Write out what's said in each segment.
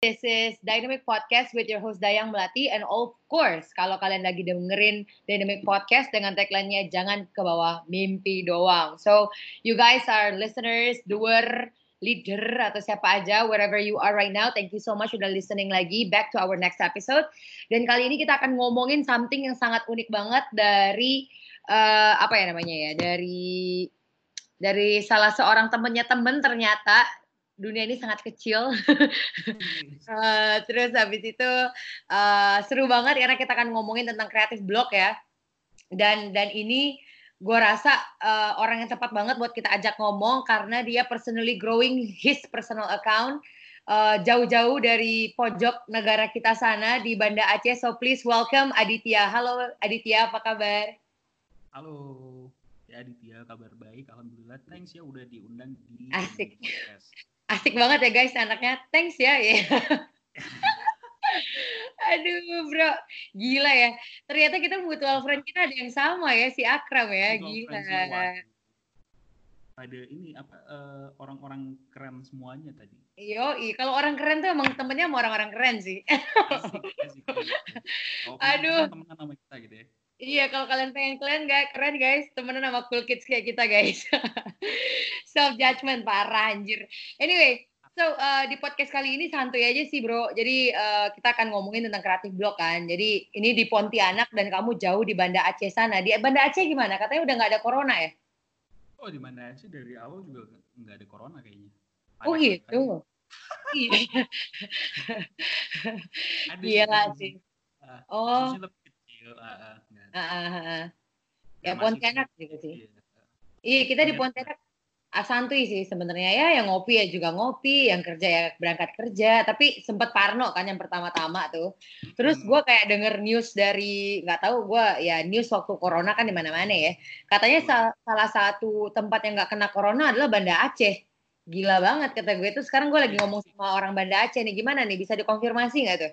This is Dynamic Podcast with your host Dayang Melati and of course kalau kalian lagi dengerin Dynamic Podcast dengan tagline-nya jangan ke bawah mimpi doang. So you guys are listeners, doer, leader atau siapa aja wherever you are right now. Thank you so much udah listening lagi back to our next episode. Dan kali ini kita akan ngomongin something yang sangat unik banget dari uh, apa ya namanya ya dari dari salah seorang temennya temen ternyata dunia ini sangat kecil. uh, terus habis itu uh, seru banget karena kita akan ngomongin tentang kreatif blog ya. Dan dan ini gue rasa uh, orang yang tepat banget buat kita ajak ngomong karena dia personally growing his personal account jauh-jauh uh, dari pojok negara kita sana di Banda Aceh. So please welcome Aditya. Halo Aditya, apa kabar? Halo, ya Aditya, kabar baik. Alhamdulillah. Thanks ya udah diundang di Asik. Asik banget ya guys anaknya. Thanks ya. ya. Aduh bro, gila ya. Ternyata kita mutual friend kita ada yang sama ya, si Akram ya, gila. Ada ini apa uh, orang-orang keren semuanya tadi. Yo, kalau orang keren tuh emang temennya sama orang-orang keren sih. Asik, asik. Oh, Aduh. Temenan sama kita gitu ya. Iya, kalau kalian pengen kalian gak keren guys, temenan sama cool kids kayak kita guys. Self judgment parah anjir. Anyway, so uh, di podcast kali ini santuy aja sih bro. Jadi uh, kita akan ngomongin tentang kreatif blog kan. Jadi ini di Pontianak dan kamu jauh di Banda Aceh sana. Di Banda Aceh gimana? Katanya udah nggak ada corona ya? Oh di Banda Aceh dari awal juga nggak ada corona kayaknya. Panas oh gitu. Iya. Gila sih. Uh, oh. Uh, uh, uh. Ya, Pontianak gitu sih. Iya, iya kita di Pontianak santuy sih sebenarnya. Ya yang ngopi ya juga ngopi yang kerja ya berangkat kerja. Tapi sempet parno kan yang pertama-tama tuh. Terus gue kayak denger news dari nggak tahu gue ya news waktu corona kan di mana-mana ya. Katanya sal salah satu tempat yang nggak kena corona adalah Banda Aceh. Gila banget kata gue tuh sekarang gue lagi ngomong sama orang Banda Aceh nih. Gimana nih? Bisa dikonfirmasi nggak tuh?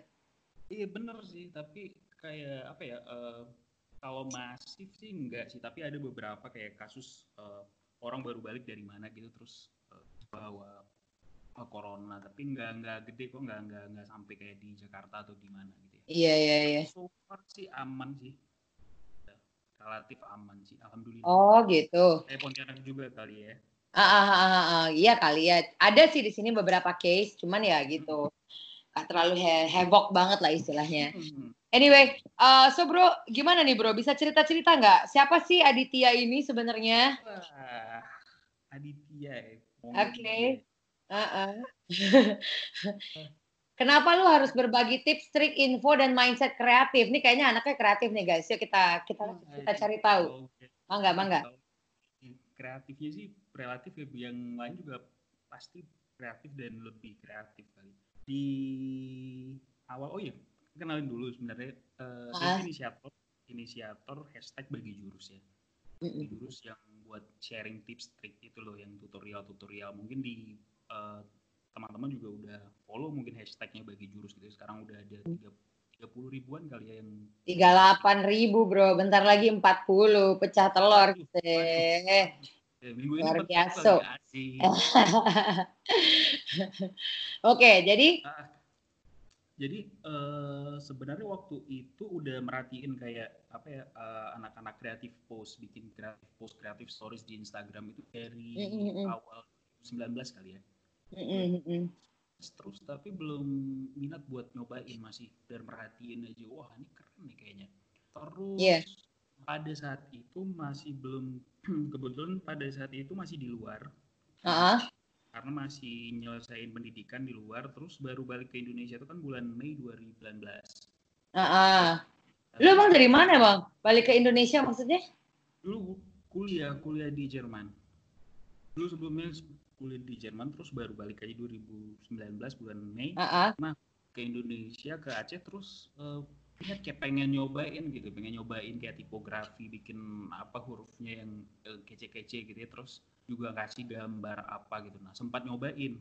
Iya bener sih. Tapi kayak apa ya uh, kalau masif sih enggak sih tapi ada beberapa kayak kasus uh, orang baru balik dari mana gitu terus uh, bawa uh, corona. Tapi nggak nggak gede kok nggak nggak nggak sampai kayak di Jakarta atau di mana gitu ya. Iya iya iya. so far sih aman sih. Relatif aman sih alhamdulillah. Oh gitu. Eh Pontianak juga kali ya. Ah, ah, ah, ah, ah. iya kali ya. Ada sih di sini beberapa case cuman ya gitu. Gak terlalu he heboh banget lah istilahnya. Anyway, uh, so bro, gimana nih bro? Bisa cerita-cerita nggak? Siapa sih Aditya ini sebenarnya? Uh, Aditya. Ya, Oke. Okay. Uh -uh. Kenapa lu harus berbagi tips, trik, info dan mindset kreatif? Nih kayaknya anaknya kreatif nih guys. Yuk kita kita kita cari tahu. Mangga, mangga. Kreatifnya sih relatif ya. Yang lain juga pasti kreatif dan lebih kreatif kali di awal oh iya kenalin dulu sebenarnya uh, ah. inisiator inisiator hashtag bagi jurus ya. Bagi jurus yang buat sharing tips trik itu loh yang tutorial tutorial mungkin di uh, teman-teman juga udah follow mungkin hashtagnya bagi jurus gitu sekarang udah ada tiga tiga puluh ribuan kali ya yang tiga delapan ribu bro. Bentar lagi empat puluh pecah telur gitu Ya, minggu Luar biasa. Oke, jadi uh, jadi uh, sebenarnya waktu itu udah merhatiin kayak apa ya uh, anak-anak kreatif post bikin kreatif post kreatif stories di Instagram itu dari mm -hmm. awal 19 kali ya. Mm -hmm. Terus tapi belum minat buat nyobain masih dan merhatiin aja wah ini keren nih kayaknya. Terus yeah pada saat itu masih belum kebetulan pada saat itu masih di luar Heeh. Karena masih nyelesain pendidikan di luar terus baru balik ke Indonesia itu kan bulan Mei 2019. Heeh. Lu emang dari mana bang? Balik ke Indonesia maksudnya? Dulu kuliah kuliah di Jerman. Dulu sebelumnya kuliah di Jerman terus baru balik aja 2019 bulan Mei Heeh. ke Indonesia ke Aceh terus eh, ingat kayak pengen nyobain gitu pengen nyobain kayak tipografi bikin apa hurufnya yang eh, kece-kece gitu ya terus juga kasih gambar apa gitu. Nah sempat nyobain.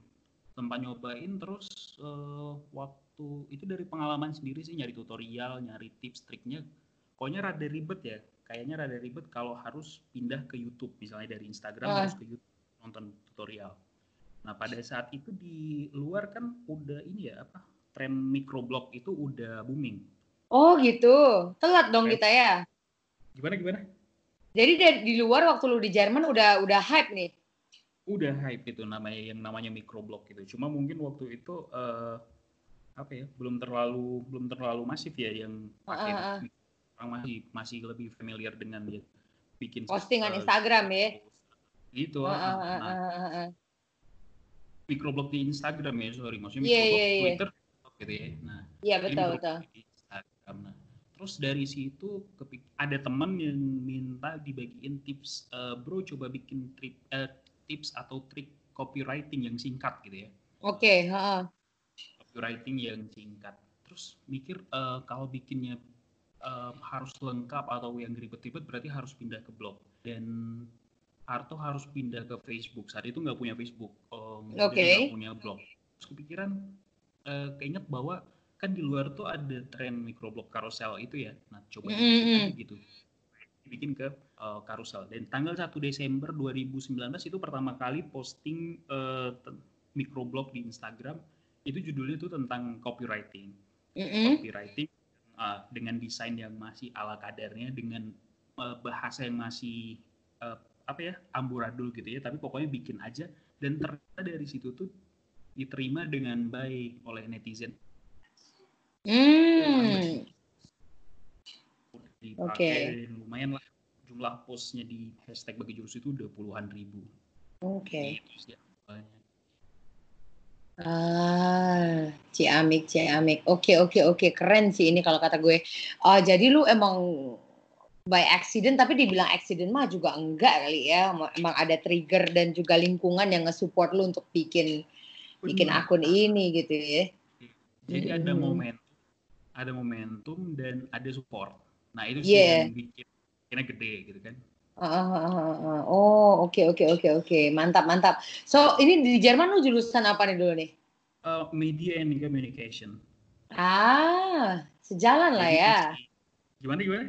Sempat nyobain terus eh, waktu itu dari pengalaman sendiri sih nyari tutorial nyari tips triknya. Pokoknya rada ribet ya. Kayaknya rada ribet kalau harus pindah ke YouTube. Misalnya dari Instagram Ah. harus ke YouTube nonton tutorial. Nah pada saat itu di luar kan udah ini ya apa tren microblog itu udah booming. Oh gitu. Telat dong kita ya. gimana gimana Jadi dari di luar waktu lu di Jerman udah udah hype nih. udah hype itu namanya yang namanya microblog gitu cuma mungkin waktu itu eh, apa ya belum terlalu belum terlalu masif ya yang pakai ah, ah. orang masih masih lebih familiar dengan dia bikin Postingan eh, Instagram ya. gitu Ah, ah. ah, ah, nah ah, ah, ah. microblog di Instagram ya sorry maksudnya Iya, microblog iya, iya. Twitter gitu ya nah Iya betul betul. di Instagram. Nah, terus dari situ ada teman yang minta dibagiin tips, eh, bro coba bikin trip, eh, tips atau trik copywriting yang singkat gitu ya, Oke. heeh. copywriting yang singkat. Terus mikir eh, kalau bikinnya eh, harus lengkap atau yang ribet-ribet berarti harus pindah ke blog dan Arto harus pindah ke Facebook. Saat itu nggak punya Facebook, um, Oke. nggak punya blog. Terus kepikiran, eh, keinget bahwa kan di luar tuh ada tren microblog carousel itu ya. Nah, coba Mm, mm, aja gitu. Dibikin ke eh, carousel. Dan tanggal 1 Desember 2019 itu pertama kali posting eh, ten- microblog di Instagram. Itu judulnya tuh tentang copywriting. Mm-mm. Copywriting uh, dengan desain yang masih ala kadarnya, dengan uh, bahasa yang masih uh, apa ya amburadul gitu ya. Tapi pokoknya bikin aja. Dan ternyata dari situ tuh diterima dengan baik oleh netizen. Hmm. Dipakai Oke. dan lumayan lah jumlah postnya di hashtag bagi jurus itu udah puluhan ribu. Oke. Gitu sih awalnya. Ah, Ciamik, Ciamik. Oke, oke, oke. Keren sih ini kalau kata gue. Ah, jadi lu emang by accident, tapi dibilang accident mah juga enggak kali ya. Emang ada trigger dan juga lingkungan yang nge-support lu untuk bikin bikin akun ini gitu ya. Jadi ada Mm-mm. Ada momentum dan ada support. Nah itu sih Iya. yang bikin bikinnya gede gitu kan. Ah, ah, ah. Oh, oke, oke, oke, oke. Mantap, mantap. So, ini di Jerman lu jurusan apa nih dulu nih? Uh, media and communication. Ah, sejalan lah ya. Gimana gimana?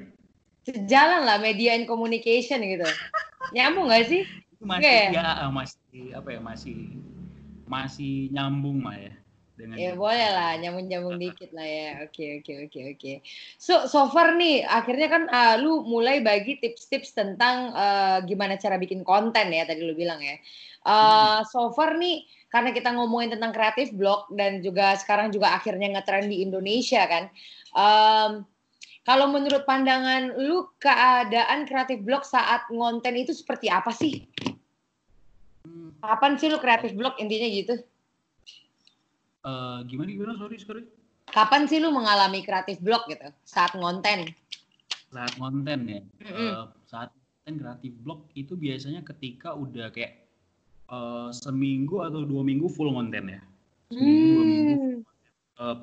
Sejalan lah media and communication gitu. Nyambung gak sih? Masih Oke. ya masih apa ya masih masih nyambung lah ya dengan Ya boleh lah, nyambung-nyambung dikit lah ya. Oke, oke, oke, oke. So, so far nih, akhirnya kan ah, lu mulai bagi tips-tips tentang eh, gimana cara bikin konten ya, tadi lu bilang ya. Eh, So far nih, karena kita ngomongin tentang kreatif blog dan juga sekarang juga akhirnya ngetren di Indonesia kan. Em, kalau menurut pandangan lu, keadaan kreatif blog saat ngonten itu seperti apa sih? Hmm, Kapan sih lu kreatif blog intinya gitu? Eh, gimana gimana sorry sorry Kapan sih lu mengalami kreatif blog gitu saat ngonten? saat konten ya Mm-mm. eh, saat konten kreatif blog itu biasanya ketika udah kayak eh, seminggu atau dua minggu full konten ya seminggu dua minggu Hmm. eh,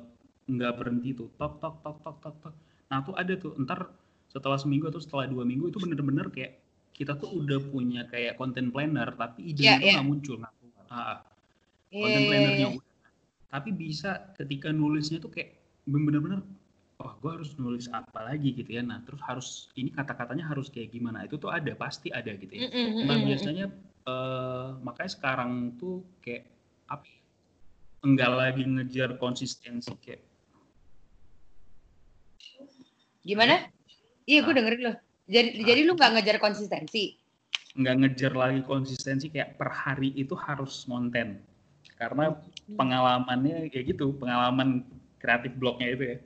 nggak berhenti tuh tok tok tok tok tok tok nah tuh ada tuh ntar setelah seminggu atau setelah dua minggu itu bener-bener kayak kita tuh udah punya kayak content planner tapi idenya tuh iya. nggak muncul nggak keluar Ah, ah. Iya, iya, plannernya iya. Tapi bisa ketika nulisnya tuh kayak bener-bener wah gue harus nulis apa lagi gitu ya nah terus harus ini kata-katanya harus kayak gimana itu tuh ada pasti ada gitu ya Mm-mm, Nah biasanya eh, makanya sekarang tuh kayak apa? ya, Enggak lagi ngejar konsistensi kayak Gimana? Iya, gue Ah. dengerin lo. Jadi, jadi lu nggak ngejar konsistensi. nggak ngejar lagi konsistensi kayak per hari itu harus konten karena pengalamannya kayak gitu pengalaman kreatif blognya itu ya.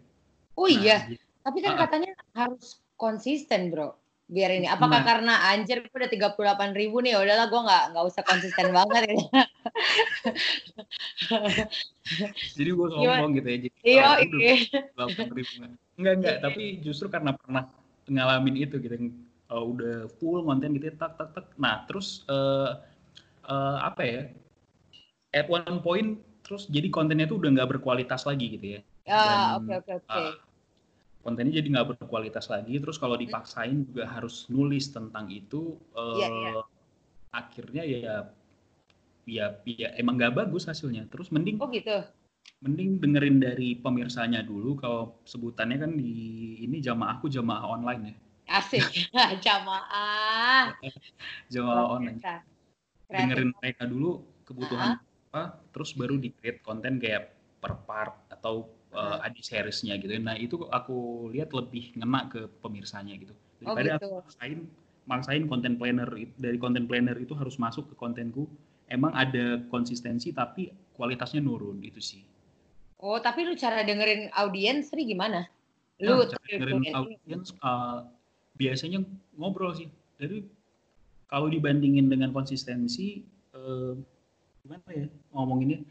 Oh Nah, iya, gitu. tapi kan ah. katanya harus konsisten, bro. biar ini. Apakah Nah. karena anjir gue udah 38 ribu nih, ya udahlah gue nggak nggak usah konsisten banget ya. Jadi gue sombong gitu ya. Jadi, Iya, oh, udah iya. 8 ribu nggak. Enggak, enggak. Tapi justru karena pernah ngalamin itu gitu. Uh, udah full konten gitu ya, tak, tak, tak. Nah, terus eh eh, apa ya? At one point, terus jadi kontennya tuh udah nggak berkualitas lagi gitu ya. Ah, oke oke oke. ah, kontennya jadi nggak berkualitas lagi. Terus kalau dipaksain juga harus nulis tentang itu. eh, Iya, iya. Akhirnya ya, ya, ya emang nggak bagus hasilnya. Terus mending Oh gitu. mending dengerin dari pemirsanya dulu kalau sebutannya kan di ini jamaahku jamaah online ya Asik. Jamaah. jamaah online dengerin mereka dulu kebutuhan apa terus baru di create konten kayak per part atau uh, adi seriesnya gitu nah itu aku lihat lebih ngena ke pemirsanya gitu Oh, daripada gitu. aku maksain maksain konten planner dari konten planner itu harus masuk ke kontenku emang ada konsistensi tapi kualitasnya nurun itu sih Oh, tapi lu cara dengerin audiens nih gimana? Ya, Lu cara dengerin audiens uh, biasanya ngobrol sih. Jadi kalau dibandingin dengan konsistensi uh, gimana ya ngomonginnya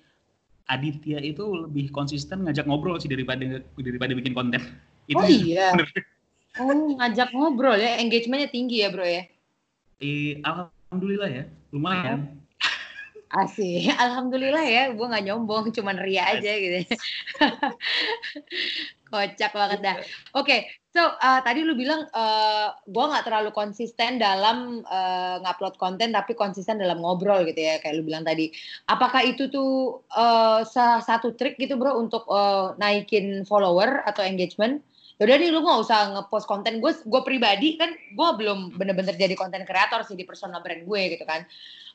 Aditya itu lebih konsisten ngajak ngobrol sih daripada daripada bikin konten. Itu Oh iya. Oh, ngajak ngobrol ya, engagementnya tinggi ya bro ya. Eh, alhamdulillah ya, lumayan. Asik, alhamdulillah ya, gue nggak nyombong, cuman ria aja gitu. Kocak banget dah. Oke, so uh, tadi lu bilang uh, gue nggak terlalu konsisten dalam uh, ngupload konten, tapi konsisten dalam ngobrol gitu ya, kayak lu bilang tadi. Apakah itu tuh uh, salah satu trik gitu bro untuk uh, naikin follower atau engagement? Yaudah nih lu nggak usah ngepost konten gue, gue pribadi kan gue belum bener-bener jadi konten kreator sih di personal brand gue gitu kan.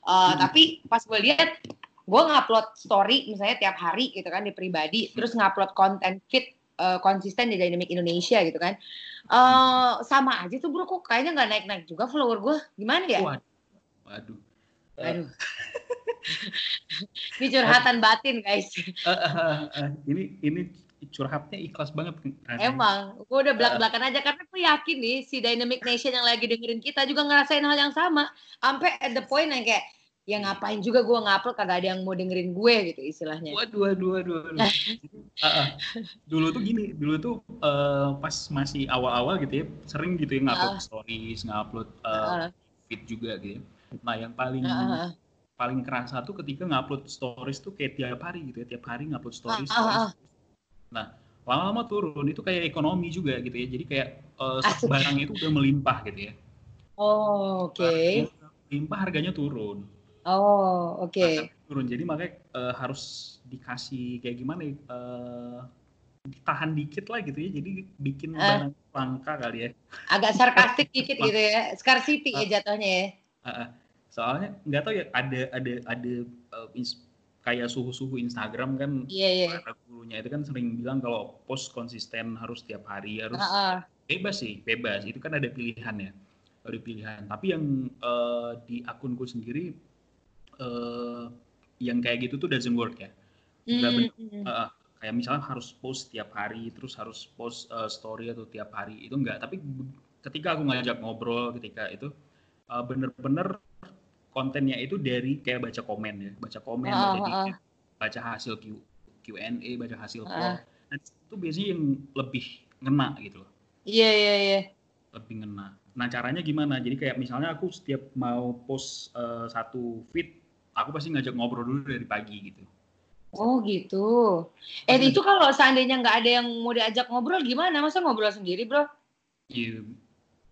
Uh, Hmm. Tapi pas gue lihat gue ngupload story misalnya tiap hari gitu kan di pribadi, terus ngupload konten fit uh, konsisten di Dynamic Indonesia gitu kan. Uh, sama aja tuh bro kok kayaknya nggak naik-naik juga follower gue. Gimana ya? Waduh. Waduh. Eh, Aduh. Ini curhatan batin guys. eh, eh, eh, ini ini curhatnya ikhlas banget. rasanya. Emang, gue udah belak-belakan aja karena gue yakin nih si Dynamic Nation yang lagi dengerin kita juga ngerasain hal yang sama. Sampai at the point yang kayak ya ngapain juga gue ngupload kagak ada yang mau dengerin gue gitu istilahnya. Waduh, waduh, waduh, waduh. Ah, ah. dulu tuh gini, dulu tuh eh, pas masih awal-awal gitu ya, sering gitu ya ngupload stories, ngupload eh, Ah, feed juga gitu. ya. Nah, yang paling ah. paling kerasa tuh ketika ngupload stories tuh kayak tiap hari gitu ya, tiap hari ngupload stories. Ah, stories. Ah. Nah, lama-lama turun itu kayak ekonomi juga gitu ya. Jadi kayak eh, Asik. barang itu udah melimpah gitu ya. Oh, oke. Udah Melimpah harganya turun. Oh, oke. Harganya turun. Jadi makanya eh, harus dikasih kayak gimana ya? eh, ditahan dikit lah gitu ya. Jadi bikin Ah. barang langka kali ya. Agak sarkastik dikit gitu ya. Scarcity ya jatuhnya ya. Ah, ah. soalnya nggak tahu ya ada ada ada ins- kayak suhu-suhu Instagram kan Iya, iya. para gurunya itu kan sering bilang kalau post konsisten harus tiap hari harus Ah, ah. bebas sih bebas itu kan ada pilihan ya ada pilihan tapi yang eh, di akunku sendiri eh, yang kayak gitu tuh doesn't work ya Nggak Hmm, hmm. Eh, kayak misalnya harus post tiap hari terus harus post eh, story atau tiap hari itu enggak tapi ketika aku ngajak ngobrol ketika itu bener-bener kontennya itu dari kayak baca komen ya baca komen Ah, baca, DM, baca hasil Q, Q&A baca hasil poll nah, itu biasanya yang lebih ngena gitu loh Iya, iya, iya. lebih ngena. Nah caranya gimana? Jadi kayak misalnya aku setiap mau post eh, satu feed, aku pasti ngajak ngobrol dulu dari pagi gitu. Oh gitu. Eh itu kalau seandainya nggak ada yang mau diajak ngobrol gimana? Masa ngobrol sendiri bro? Ya,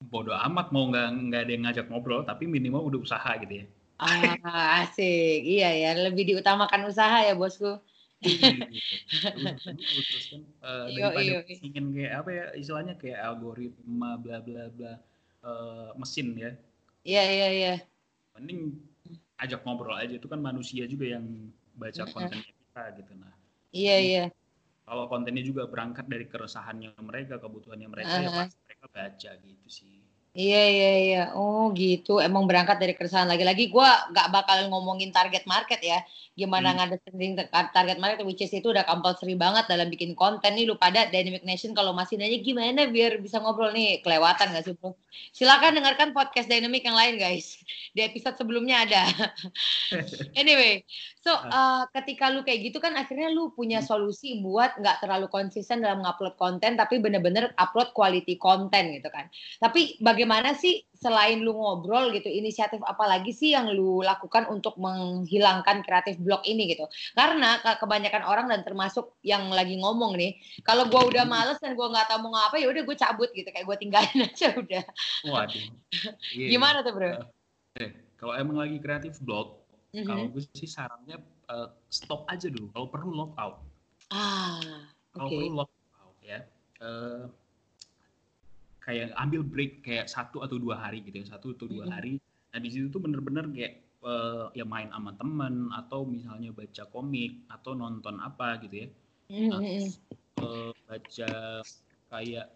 bodoh amat mau nggak nggak ada yang ngajak ngobrol, tapi minimal udah usaha gitu ya. Ah asik. Iya ya, lebih diutamakan usaha ya bosku. Iya, gitu. Dulu terus kan eh, daripada ingin kayak apa ya istilahnya kayak algoritma bla bla bla eh, mesin ya. Iya iya iya. Mending ajak ngobrol aja itu kan manusia juga yang baca kontennya kita gitu nah. Iya iya. Kalau kontennya juga berangkat dari keresahannya mereka, kebutuhannya mereka, ya Uh-huh. pasti mereka baca gitu sih. Iya iya iya. Oh gitu. Emang berangkat dari keresahan lagi-lagi. Gua nggak bakal ngomongin target market ya. Gimana Hmm. ngadepin target market which is itu udah compulsory banget dalam bikin konten nih lu pada Dynamic Nation kalau masih nanya gimana biar bisa ngobrol nih kelewatan gak sih bro? Silakan dengarkan podcast Dynamic yang lain guys. Di episode sebelumnya ada. anyway, so uh, ketika lu kayak gitu kan akhirnya lu punya solusi buat nggak terlalu konsisten dalam ngupload konten tapi bener-bener upload quality konten gitu kan. Tapi bagaimana sih selain lu ngobrol gitu, inisiatif apa lagi sih yang lu lakukan untuk menghilangkan kreatif blog ini gitu? Karena ke- kebanyakan orang dan termasuk yang lagi ngomong nih, kalau gua udah males dan gua nggak tahu mau ngapa ya udah gue cabut gitu, kayak gue tinggalin aja udah. Waduh. Iya. Gimana tuh bro? Oke, Kalau emang lagi kreatif blog, Mhm. kalau gue sih sarannya eh, stop aja dulu. Kalau perlu log out. Ah, Kalau oke. perlu log out ya. Eh, kayak ambil break kayak satu atau dua hari gitu ya, satu atau dua hari. Nah di situ tuh bener-bener kayak eh, ya main sama temen atau misalnya baca komik atau nonton apa gitu ya. Mhm. Eh, baca kayak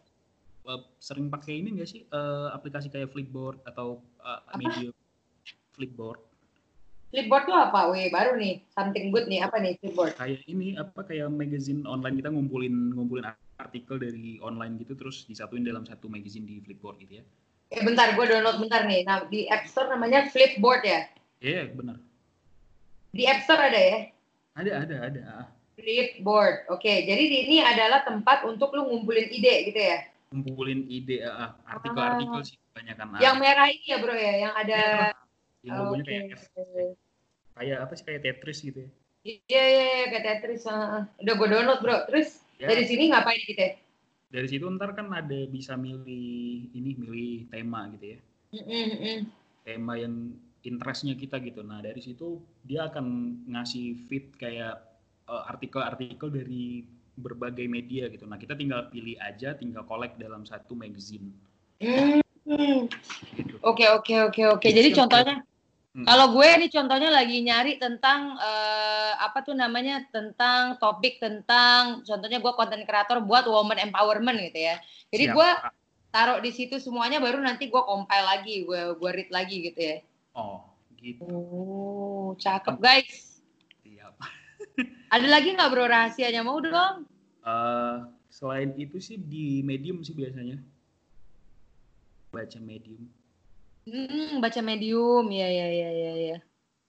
eh, sering pakai ini enggak sih eh, aplikasi kayak Flipboard atau Apa? media Flipboard Flipboard tuh apa? Wih, baru nih. Something good nih. Apa nih Flipboard? kayak ini apa kayak magazine online kita ngumpulin ngumpulin artikel dari online gitu terus disatuin dalam satu magazine di Flipboard gitu ya. Eh bentar, gue download bentar nih. Nah, di App Store namanya Flipboard ya? Iya benar. Di App Store ada ya? Ada ada ada. Ah, Flipboard. Oke, jadi di- ini adalah tempat untuk lu ngumpulin ide gitu ya? Ngumpulin ide ah, ah, artikel-artikel sih kebanyakan. Ah. Yang merah ini ya bro ya? Yang ada... yang logonya Oke. kayak F, kayak apa sih kayak Tetris gitu ya. Iya, iya, iya, kayak Tetris. ah, ah. Udah gue download bro. Terus Ya, dari sini ngapain kita? dari situ ntar kan ada bisa milih ini milih tema gitu ya. Mm, mm, mm. tema yang interestnya kita gitu. Nah dari situ dia akan ngasih feed kayak eh, artikel-artikel dari berbagai media gitu. Nah kita tinggal pilih aja, tinggal collect dalam satu magazine. Hmm. Gitu. Oke, oke, oke, oke. Jadi Siap, contohnya, Hmm. kalau gue nih contohnya lagi nyari tentang eh, apa tuh namanya tentang topik tentang contohnya gue konten kreator buat woman empowerment gitu ya. Jadi Siap. gue taruh di situ semuanya baru nanti gue compile lagi, gue gue read lagi gitu ya. Oh gitu. Oh, cakep guys. Siap. Ada lagi nggak bro rahasianya mau dong? Eh, selain itu sih di medium sih biasanya baca medium. Hmm, baca medium, ya ya ya ya ya.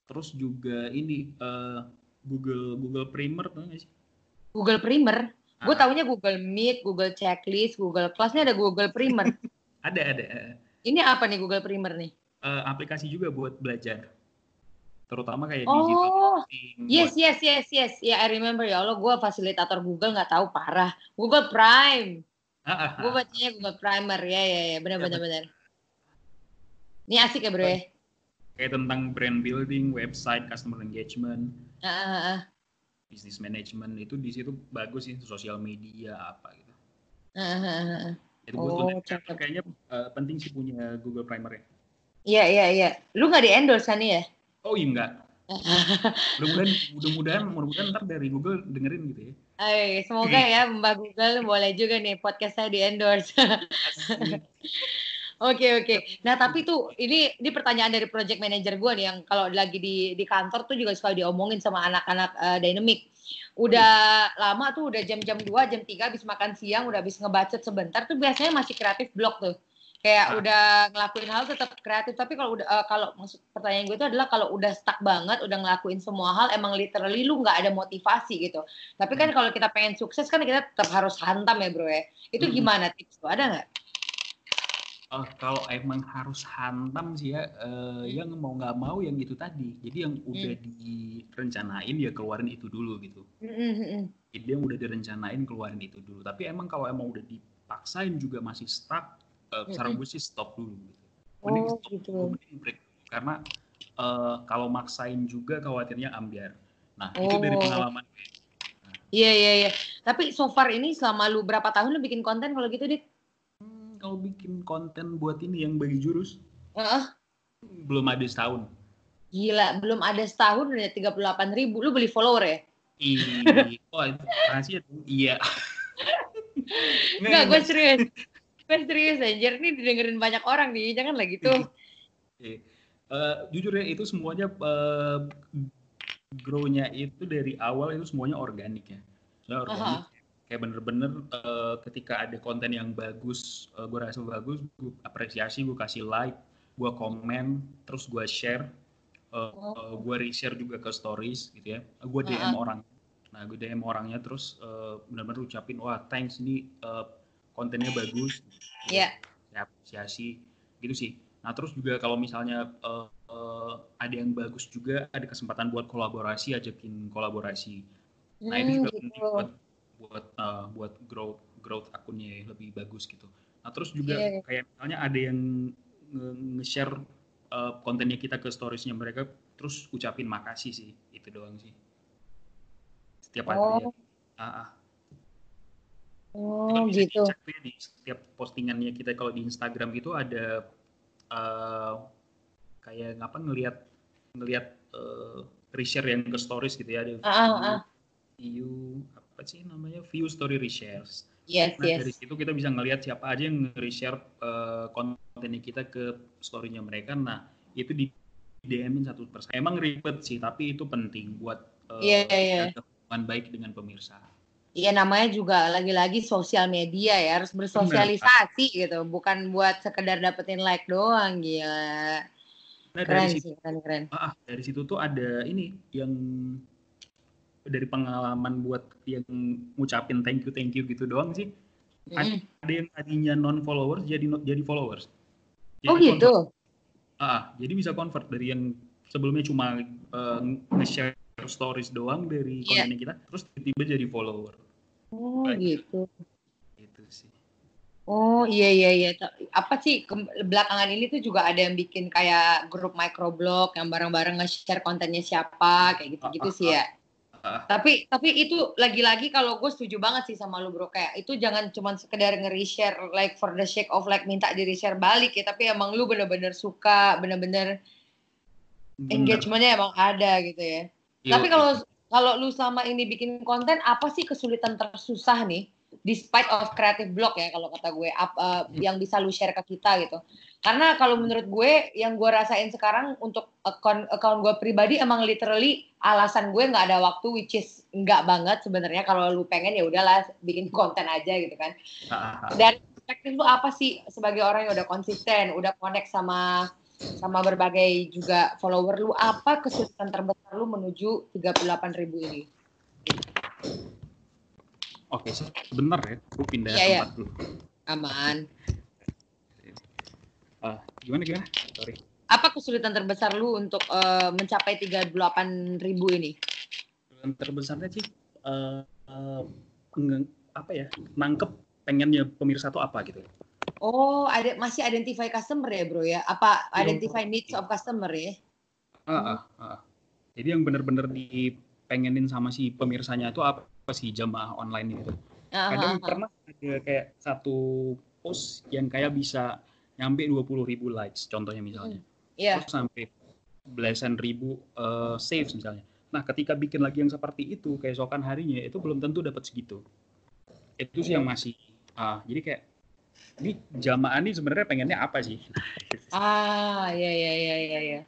Terus juga ini eh, Google Google Primer tuh nggak sih? Google Primer. Gue Ah. taunya Google Meet, Google Checklist, Google Class. Ini ada Google Primer. Ada ada. Ini apa nih Google Primer nih? Eh, aplikasi juga buat belajar. Terutama kayak digital Oh, marketing, yes buat- yes yes yes. Ya I remember ya Allah, gue fasilitator Google nggak tahu parah. Google Prime. Ah, ah, Gue ah. bacanya Google Primer. Ya ya ya, benar Ya, benar benar. Ini asik ya bro ya. kayak tentang brand building, website, customer engagement, Ah, ah, ah. business management itu di situ bagus sih sosial media apa gitu. Ah, ah, ah, ah. Jadi gue Oh, cakep. kayaknya eh, penting sih punya Google Primer ya. Iya iya iya. Lu nggak di endorse kan ya? Oh iya enggak. Mudah-mudahan mudah-mudahan mudah-mudahan ntar dari Google dengerin gitu ya. Ay, semoga ya Mbak Google boleh juga nih podcast saya di endorse. Oke oke. Nah tapi tuh ini ini pertanyaan dari project manager gue nih yang kalau lagi di di kantor tuh juga suka diomongin sama anak-anak eh, dynamic. Udah lama tuh udah jam-jam 2, jam 3 habis makan siang, udah habis ngebacot sebentar tuh biasanya masih kreatif blog tuh. Kayak Ah. udah ngelakuin hal tetap kreatif tapi kalau udah eh, kalau maksud pertanyaan gue itu adalah kalau udah stuck banget, udah ngelakuin semua hal emang literally lu nggak ada motivasi gitu. Tapi kan kalau kita pengen sukses kan kita tetap harus hantam ya, Bro ya. Itu Mm-mm. gimana tips tuh? Ada nggak? Oh, kalau emang harus hantam sih ya, eh, yang mau nggak mau yang itu tadi. Jadi yang udah direncanain ya keluarin itu dulu gitu. Mm-mm. Jadi yang udah direncanain keluarin itu dulu. Tapi emang kalau emang udah dipaksain juga masih stuck, eh, saran gue sih stop dulu. Gitu. Mending Oh stop gitu. dulu, mending break. Karena eh, kalau maksain juga khawatirnya ambiar. Nah itu dari Oh. pengalaman gue. Iya iya iya. Tapi so far ini selama lu berapa tahun lu bikin konten kalau gitu dit? Kalau bikin konten buat ini yang bagi jurus Heeh. belum ada setahun. Gila, belum ada setahun udah 38 ribu. Lu beli follower ya? Ih, oh rahasia tuh. Iya. Enggak, gue serius. Gue serius anjir, ini didengerin banyak orang nih, jangan lah gitu. Oke. Eh, jujur ya itu semuanya eh, grow-nya itu dari awal itu semuanya organik ya. Organik. Kayak bener-bener eh, ketika ada konten yang bagus, eh, gue rasa bagus, gue apresiasi, gue kasih like, gue komen, terus gue share, eh, eh, gue reshare juga ke stories gitu ya. Gue DM orang. Nah, gue DM orangnya terus eh, bener-bener ucapin, wah thanks ini eh, kontennya bagus. Iya. Ya, apresiasi gitu sih. Nah terus juga kalau misalnya eh, eh, ada yang bagus juga ada kesempatan buat kolaborasi ajakin kolaborasi. Nah itu Hmm, juga gitu. penting buat buat eh, buat growth growth akunnya ya, lebih bagus gitu. Nah terus juga Iya, iya. kayak misalnya ada yang nge- nge-share eh, kontennya kita ke storiesnya mereka terus ucapin makasih sih itu doang sih. Setiap Oh. Ah, ah. Oh, gitu. dicek ya di setiap postingannya kita kalau di Instagram itu ada eh, kayak apa ngelihat ngelihat eh, reshare yang ke stories gitu ya ada Ah, ah, ah. view apa sih namanya view story reshares. Yes, Nah yes. dari situ kita bisa ngelihat siapa aja yang nge-reshare eh, kontennya kita ke story-nya mereka. Nah itu di DM-in satu persatu. Emang ribet sih tapi itu penting buat Iya, iya. jaga hubungan baik dengan pemirsa. Iya namanya juga lagi-lagi sosial media ya harus bersosialisasi gitu, bukan buat sekedar dapetin like doang gila. Nah dari Keren situ sih, keren keren. Ah, ah, dari situ tuh ada ini yang dari pengalaman buat yang ngucapin thank you thank you gitu doang sih. Ada, Mm. ada yang tadinya non followers jadi jadi followers. Oh Jadi convert. gitu. Ah, ah, jadi bisa convert dari yang sebelumnya cuma eh, nge-share stories doang dari Iya. kontennya kita, terus tiba-tiba jadi follower. Oh Baik. gitu. Gitu sih. Oh iya iya iya. Apa sih ke- belakangan ini tuh juga ada yang bikin kayak grup microblog yang bareng-bareng nge-share kontennya siapa kayak gitu-gitu sih ya. Ah, Tapi tapi itu lagi-lagi kalau gue setuju banget sih sama lu bro kayak itu jangan cuma sekedar nge-reshare like for the sake of like minta di reshare balik ya tapi emang lu bener-bener suka bener-bener bener. engagementnya emang ada gitu ya. Iya, Tapi kalau kalau lu sama ini bikin konten apa sih kesulitan tersusah nih? Despite of creative block ya kalau kata gue ap- eh, yang bisa lu share ke kita gitu. Karena kalau menurut gue yang gue rasain sekarang untuk account account gue pribadi emang literally alasan gue nggak ada waktu which is nggak banget sebenarnya kalau lu pengen ya udahlah bikin konten aja gitu kan. Dari perspektif lu apa sih sebagai orang yang udah konsisten, udah connect sama sama berbagai juga follower lu apa kesulitan terbesar lu menuju 38 ribu ini? Oke, sih. bener ya. Gue pindah Iya, iya. tempat dulu. Aman. Ah, gimana gimana? Sorry. Apa kesulitan terbesar lu untuk eh, mencapai 38 ribu ini? yang terbesarnya sih eh, nge- apa ya nangkep pengennya pemirsa tuh apa gitu Oh, ada masih identify customer ya, Bro ya? Apa Iya. identify needs of customer ya? Ah, ah, ah. jadi yang bener-bener dipengenin sama si pemirsanya itu apa sih jamaah online itu Ah, kadang ah, ah. pernah ada kayak satu post yang kayak bisa nyampe 20.000 ribu likes contohnya misalnya Iya. terus sampai belasan ribu eh, saves misalnya nah ketika bikin lagi yang seperti itu keesokan harinya itu belum tentu dapat segitu itu sih yang masih ah jadi kayak ini jamaah ini sebenarnya pengennya apa sih Ah, ya ya ya ya ya.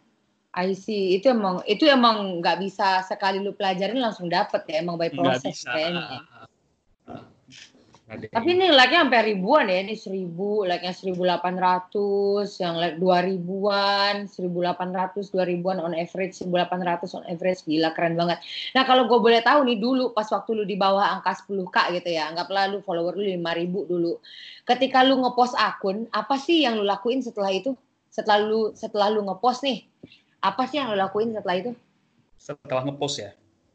I see. Itu emang itu emang nggak bisa sekali lu pelajarin langsung dapet ya, emang by proses kayaknya. Ada Tapi ini like-nya sampai ribuan ya, ini seribu, like-nya 1800, yang like dua ribuan, 1800, dua ribuan on average, 1800 on average, gila keren banget. Nah kalau gue boleh tahu nih dulu pas waktu lu di bawah angka 10k gitu ya, anggaplah lu follower lu 5000 dulu. Ketika lu ngepost akun, apa sih yang lu lakuin setelah itu? Setelah lu setelah lu ngepost nih, apa sih yang lu lakuin setelah itu? setelah ngepost ya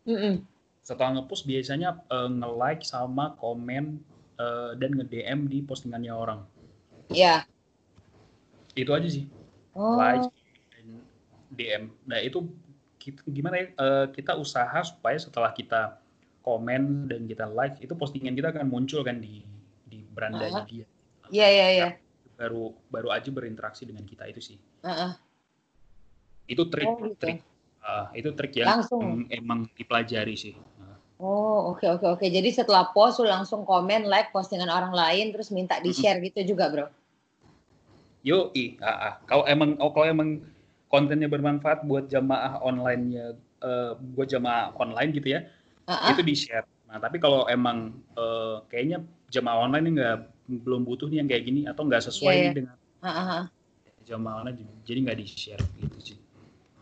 Mm-mm. setelah ngepost biasanya eh, nge-like sama komen eh, dan nge-DM di postingannya orang Ya. itu aja sih Oh. like dan DM nah itu kita, gimana ya eh, kita usaha supaya setelah kita komen dan kita like itu postingan kita akan muncul kan di di berandanya Ah. dia Iya iya iya. baru baru aja berinteraksi dengan kita itu sih Heeh. Itu trik Oh, gitu. trik Ah, itu trik yang Langsung. emang dipelajari sih Ah. Oh, oke oke oke. Jadi setelah post lu langsung komen, like postingan orang lain terus minta di-share gitu juga, Bro. Yo, i, ah, ah. Kalau emang oh, kalau emang kontennya bermanfaat buat jamaah online-nya eh, buat jamaah online gitu ya, ah. itu di-share. Nah, tapi kalau emang eh, kayaknya jamaah online ini nggak belum butuh nih yang kayak gini atau nggak sesuai nih iya. dengan ah. jamaah online, jadi nggak di-share gitu sih.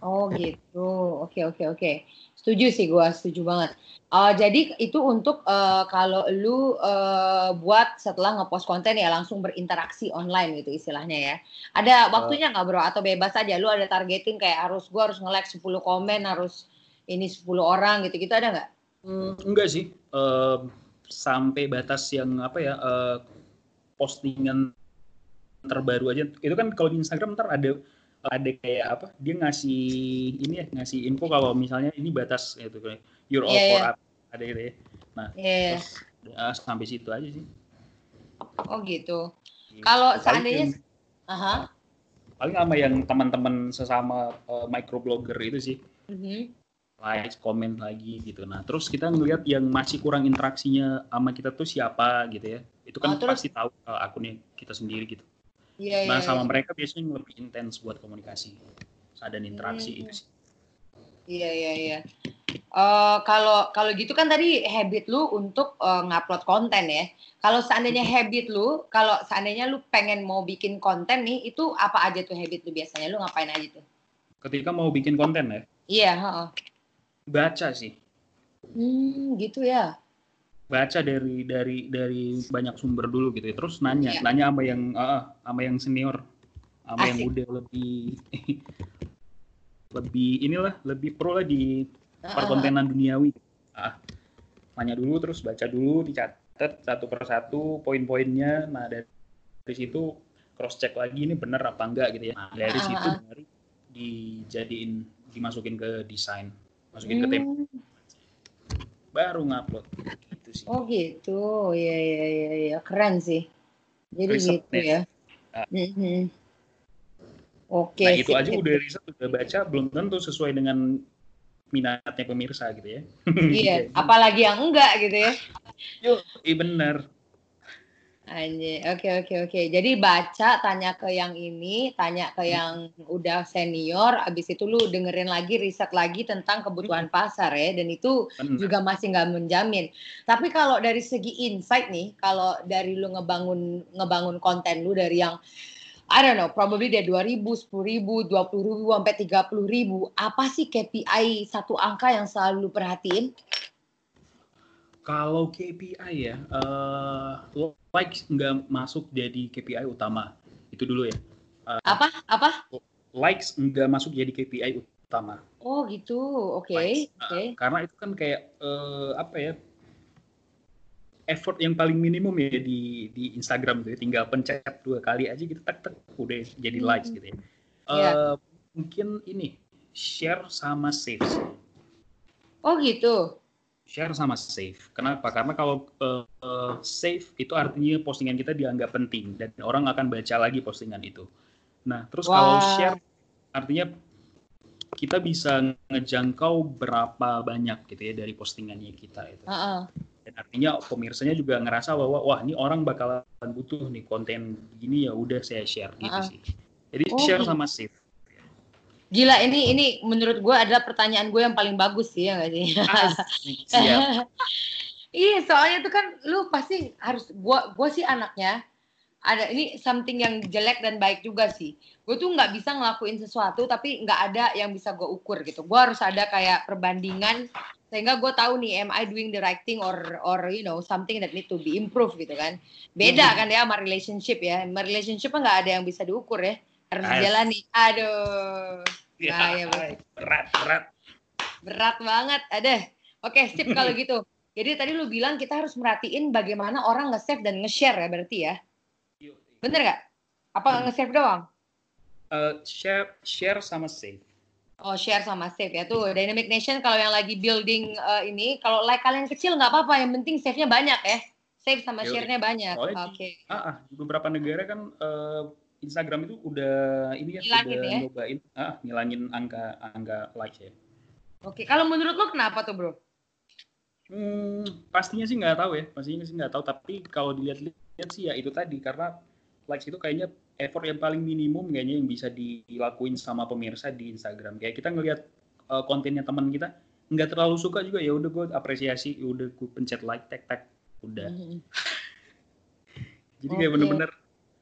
Oh gitu, oke oke oke. Setuju sih gua, setuju banget. Eh, jadi itu untuk eh, kalau lu eh, buat setelah ngepost konten ya langsung berinteraksi online gitu istilahnya ya. Ada waktunya nggak bro? Atau bebas aja? Lu ada targeting kayak harus gua harus nge-like 10 komen, harus ini 10 orang gitu-gitu ada nggak? Hmm, enggak sih, Eh, sampai batas yang apa ya eh, postingan terbaru aja. Itu kan kalau di Instagram ntar ada ada kayak apa? Dia ngasih ini ya ngasih info kalau misalnya ini batas gitu kayak you're all Iya, for iya. up ada gitu ya. Nah Iya. terus eh, sampai situ aja sih. Oh gitu. Gitu. Kalau seandainya, aha, paling sama yang teman-teman sesama eh, microblogger itu sih mhm. like, komen lagi gitu. Nah, terus kita ngelihat yang masih kurang interaksinya sama kita tuh siapa gitu ya. Itu Oh, kan terus- pasti tahu uh, akunnya kita sendiri gitu. Iya iya. Nah, sama iya. mereka biasanya lebih intens buat komunikasi dan interaksi Hmm. itu sih. Iya iya iya. Eh, kalau kalau gitu kan tadi habit lu untuk eh, ngupload konten ya. Kalau seandainya habit lu, kalau seandainya lu pengen mau bikin konten nih, itu apa aja tuh habit lu biasanya? Lu ngapain aja tuh? Ketika mau bikin konten ya, Iya, heeh. baca sih. Hmm, gitu ya. Baca dari dari dari banyak sumber dulu gitu ya. Terus nanya, Iya. nanya sama yang uh, sama yang senior, sama yang udah lebih lebih inilah, lebih pro lah di Heeh, perkontenan duniawi. Ah, nanya dulu terus baca dulu, dicatat satu persatu poin-poinnya. Nah dari, dari situ cross check lagi ini benar apa enggak gitu ya. Nah, dari Ah, situ baru dijadiin dimasukin ke desain, masukin ke template, Hmm, baru ngupload sih. oh gitu. Iya iya iya iya, keren sih. Jadi Riset gitu ya. Ah. Mhm. Oke. nah itu aja udah riset udah baca belum tentu sesuai dengan minatnya pemirsa gitu ya. Iya, apalagi yang enggak gitu ya. Yuk, iya bener. Anjir, oke oke oke. Jadi baca, tanya ke yang ini, tanya ke yang udah senior, abis itu lu dengerin lagi, riset lagi tentang kebutuhan pasar ya, dan itu bener. juga masih nggak menjamin. Tapi kalau dari segi insight nih, kalau dari lu ngebangun ngebangun konten lu dari yang I don't know, probably dari 2000, 10.000, 20.000 sampai 30.000, apa sih KPI satu angka yang selalu lu perhatiin? Kalau KPI ya, eh likes nggak masuk jadi KPI utama. Itu dulu ya. Apa? Apa? Likes nggak masuk jadi KPI utama. Oh gitu, oke, Likes. oke. Karena itu kan kayak eh, apa ya? Effort yang paling minimum ya di di Instagram gitu ya. Tinggal pencet dua kali aja gitu tak tak udah jadi Hmm. likes gitu ya. Iya. Eh, mungkin ini share sama save. sih. Oh gitu. Share sama save. Kenapa? Karena kalau eh, eh, save itu artinya postingan kita dianggap penting dan orang akan baca lagi postingan itu. Nah, terus kalau Wah. share artinya kita bisa ngejangkau berapa banyak gitu ya dari postingannya kita itu. Heeh. Dan artinya pemirsanya juga ngerasa bahwa wah ini orang bakalan butuh nih konten gini ya udah saya share gitu Ah. sih. Jadi Oh, share sama save. Gila ini ini menurut gue adalah pertanyaan gue yang paling bagus sih ya nggak sih? Asik, siap. Iya soalnya itu kan lu pasti harus gua gua sih anaknya ada ini something yang jelek dan baik juga sih. Gue tuh nggak bisa ngelakuin sesuatu tapi nggak ada yang bisa gue ukur gitu. Gue harus ada kayak perbandingan sehingga gue tahu nih am I doing the right thing or or you know something that need to be improved gitu kan. Beda Hmm. kan ya sama relationship ya. Sama relationship nggak ada yang bisa diukur ya. Harus Asik. dijalani. Aduh. Ya, Bahaya banget. berat, berat. Berat banget. Ada. Oke, sip kalau gitu. Jadi tadi lu bilang kita harus merhatiin bagaimana orang nge-save dan nge-share ya berarti ya. Bener nggak? Apa Hmm. nge-save doang? Eh, share, share sama save. Oh, share sama save ya. Tuh, Dynamic Nation kalau yang lagi building eh, ini, kalau like kalian kecil nggak apa-apa. Yang penting save-nya banyak ya. Save sama share-nya banyak. Oke. di, ah, ah, di beberapa negara kan eh, Instagram itu udah ini ya Ngilangin udah ya? nyobain ah, ngilangin angka angka likes ya. Oke, kalau menurut lu kenapa tuh, Bro? Hmm, pastinya sih nggak tahu ya, pastinya sih nggak tahu. Tapi kalau dilihat-lihat sih ya itu tadi karena likes itu kayaknya effort yang paling minimum kayaknya yang bisa dilakuin sama pemirsa di Instagram. Kayak kita ngelihat uh, kontennya teman kita nggak terlalu suka juga ya udah gue apresiasi, ya udah gue pencet like, tag tag, udah. Jadi kayak Oke. bener-bener,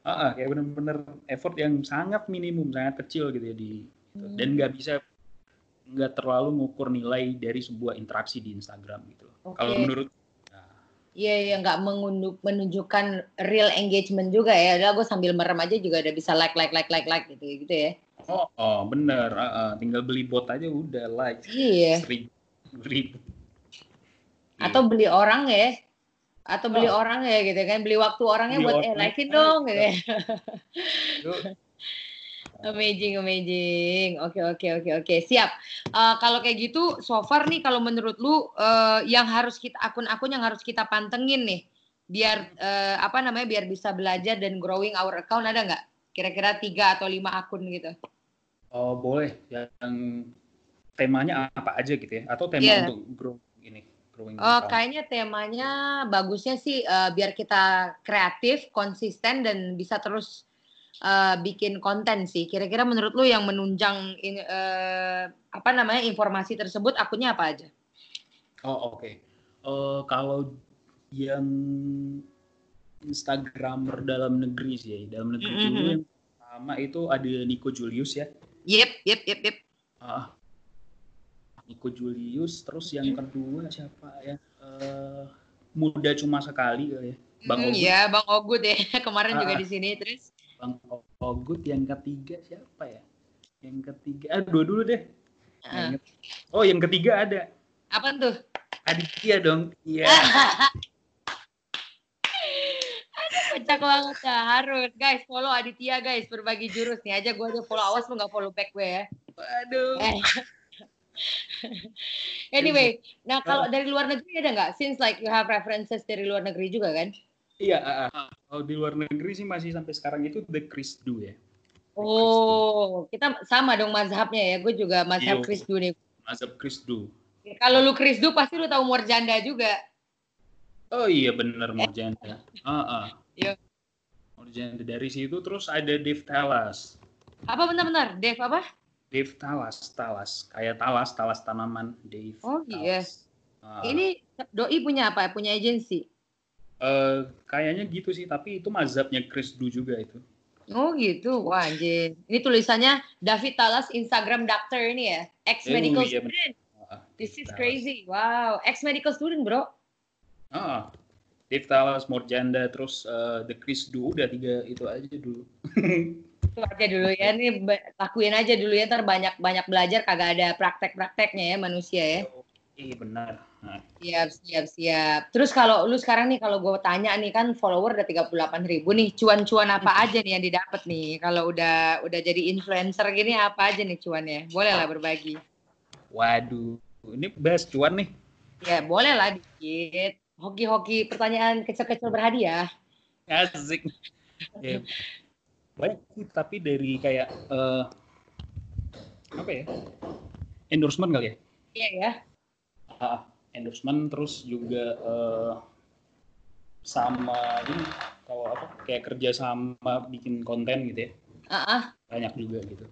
ah, ah, kayak bener-bener effort yang sangat minimum, sangat kecil gitu ya di Hmm. dan nggak bisa nggak terlalu ngukur nilai dari sebuah interaksi di Instagram gitu. loh. Kalau menurut Iya, iya nggak mengundu- menunjukkan real engagement juga ya. Udah gue sambil merem aja juga udah bisa like, like, like, like, like gitu, gitu ya. Oh, oh bener, ah, ah. tinggal beli bot aja udah like Iya. seribu, ribu. Atau beli orang ya. Atau beli Oh. orang ya gitu kan. Beli waktu orangnya Beli buat eh orang. likein dong gitu ya. Amazing, amazing. Oke, oke, oke, oke. Siap. Eh, kalau kayak gitu, so far nih, kalau menurut lu eh, yang harus kita akun-akun yang harus kita pantengin nih, biar eh, apa namanya, biar bisa belajar dan growing our account ada nggak? Kira-kira tiga atau lima akun gitu. oh boleh yang temanya apa aja gitu ya? Atau tema Iya. untuk grow growing Oh, kayaknya temanya bagusnya sih eh, biar kita kreatif, konsisten dan bisa terus eh, bikin konten sih. Kira-kira menurut lu yang menunjang in- eh, apa namanya informasi tersebut akunnya apa aja? Oh oke. Eh, kalau yang Instagramer dalam negeri sih ya, dalam negeri Mhm. dulu yang pertama itu ada Nico Julius ya. Yep, yep, yep, yep. Ah, Nico Julius, terus yang kedua siapa ya? Eh, muda cuma sekali kali ya. Bang Hmm, Ogut. Iya, Bang Ogut ya. Kemarin juga Ah. di sini terus. Bang Ogut yang ketiga siapa ya? Yang ketiga, ah dua dulu deh. Ah. inget. Oh yang ketiga ada Apa tuh? Aditya dong. Iya. Kocak banget ya, harus. Guys, follow Aditya guys, berbagi jurus nih aja gue aja follow awas lu nggak follow back gue ya. Waduh. Eh. anyway, nah kalau dari luar negeri ada nggak? Since like you have references dari luar negeri juga kan? Iya, ah. kalau di luar negeri sih masih sampai sekarang itu The Chris Du ya. Oh, kita sama dong mazhabnya ya. Gue juga mazhab Yo. Krisdu nih. Mazhab Chris Du. Kalau lu Krisdu pasti lu tahu Morjanda juga. Oh iya bener Morjanda. Ah, ah. Iya. Morjanda dari situ terus ada Dave Talas. Apa benar-benar? Dev apa? Dave Talas, Talas. Kayak Talas, Talas tanaman. Dave Oh, iya. Talas. Ah, Ini doi punya apa? Punya agensi. eh, kayaknya gitu sih, tapi itu mazhabnya Chris Du juga itu. Oh gitu, wah anjir. Ini tulisannya David Talas Instagram doctor ini ya, ex medical Oh, iya, bener. student. Ah, This is Talas. crazy, wow, ex medical student bro. Ah, Dave Talas, Morjanda, terus eh, The Chris Du udah tiga itu aja dulu. Aja dulu ya, ini lakuin aja dulu ya, ntar banyak banyak belajar kagak ada praktek-prakteknya ya manusia ya. Iya benar. Nah, Siap, siap, siap. Terus kalau lu sekarang nih, kalau gue tanya nih kan follower udah 38 ribu nih, cuan-cuan apa aja nih yang didapat nih? Kalau udah udah jadi influencer gini apa aja nih cuannya? Boleh lah berbagi. waduh, ini bahas cuan nih. Ya boleh lah dikit. Hoki-hoki pertanyaan kecil-kecil berhadiah. Asik. Ya, banyak sih, tapi dari kayak eh, apa ya? Endorsement kali ya? Iya ya. Ah, endorsement terus juga eh, sama ini kalau apa kayak kerja sama bikin konten gitu ya Ah, ah. banyak juga gitu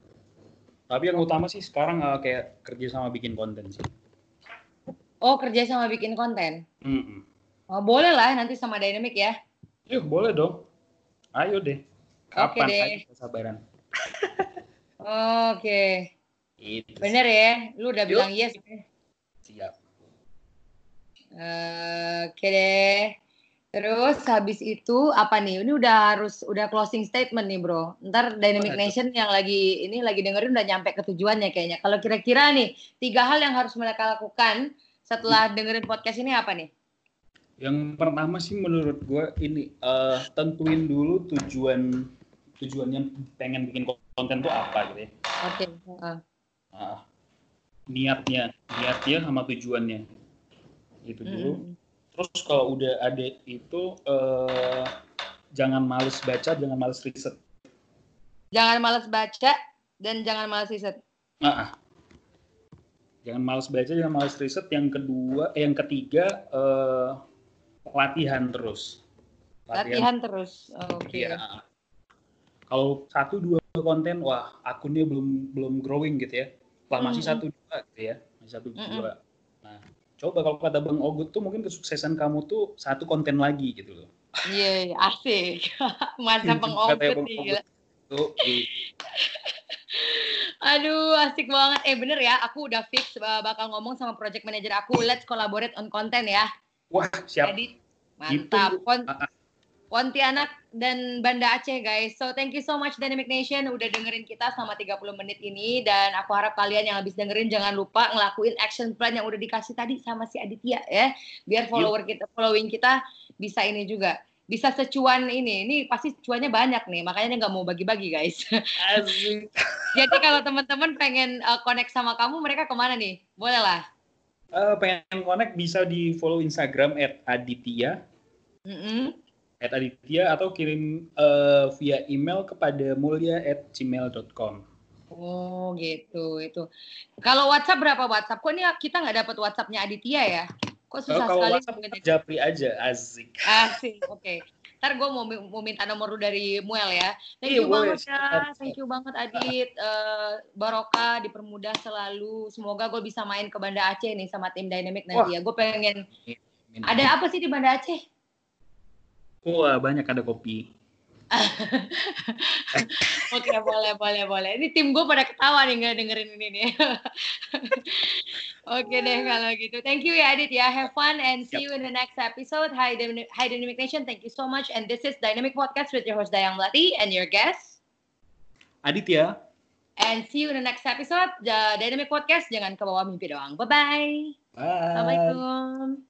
tapi yang utama sih sekarang eh, kayak kerja sama bikin konten sih Oh kerja sama bikin konten. Oh, boleh lah nanti sama Dynamic ya. Yuk boleh dong ayo deh Oke kapan deh. aja kesabaran Oke. itu Bener ya. Lu udah Yuk. bilang yes. siap Oke deh. Terus habis itu apa nih? Ini udah harus udah closing statement nih, Bro. Ntar Dynamic tuh. Nation yang lagi ini lagi dengerin udah nyampe ke tujuannya kayaknya. Kalau kira-kira nih tiga hal yang harus mereka lakukan setelah dengerin podcast ini apa nih? yang pertama sih menurut gue ini eh, tentuin dulu tujuan tujuannya pengen bikin konten tuh apa gitu ya Oke. heeh. Ah, niatnya niatnya sama tujuannya itu dulu Mm-mm. terus kalau udah ada itu eh, jangan males baca jangan males riset Jangan malas baca dan jangan malas riset. Ah, ah. Jangan males baca, jangan males riset. Yang kedua, eh, yang ketiga eh, latihan terus. Latihan terus. Oke. Iya. Kalau satu dua konten, wah akunnya belum belum growing gitu ya. Wah masih Mm-mm. satu dua gitu ya, masih satu dua. Nah, coba kalau kata Bang Ogut tuh mungkin kesuksesan kamu tuh satu konten lagi gitu loh. Iya, iya, asik. Masa Bang nih, Ogut. gila. Tuh, Aduh, asik banget. Eh bener ya, aku udah fix uh, bakal ngomong sama project manager aku, let's collaborate on content ya. wah siap. Jadi mantap. Gitu. Pon- Ah, ah. Pontianak dan Banda Aceh guys. So thank you so much Dynamic Nation udah dengerin kita selama 30 menit ini dan aku harap kalian yang habis dengerin jangan lupa ngelakuin action plan yang udah dikasih tadi sama si Aditya ya. Biar follower kita following kita bisa ini juga. Bisa secuan ini. Ini pasti cuannya banyak nih. Makanya dia nggak mau bagi-bagi guys. Jadi kalau teman-teman pengen uh, connect sama kamu mereka ke mana nih? Boleh lah. Eh, pengen connect bisa di follow Instagram @aditya Mm-mm. At Aditya atau kirim eh, via email kepada mulia@gmail.com. Oh gitu itu. Kalau WhatsApp berapa WhatsApp? Kok ini kita nggak dapat WhatsAppnya Aditya ya? Kok susah kalau sekali? WhatsApp dia? japri aja, asik. Asik, oke. Ntar gue mau, mau minta nomor lu dari Muel ya. Thank Iya, you boleh. banget ya. Thank you banget Adit. Eh, Barokah dipermudah selalu. Semoga gue bisa main ke Banda Aceh nih sama tim Dynamic nanti ya. Gue pengen. Ada apa sih di Banda Aceh? Wah, banyak ada kopi. Oke, boleh, boleh, boleh. Ini tim gue pada ketawa nih nggak dengerin ini nih. Oke deh kalau gitu. Thank you ya Adit ya. Have fun and see you in the next episode. Hi, Dynamic, Hi Dynamic Nation. Thank you so much. And this is Dynamic Podcast with your host Dayang Melati and your guest. Aditya. And see you in the next episode. The Dynamic Podcast. Jangan ke bawah mimpi doang. Bye-bye. Bye. Assalamualaikum.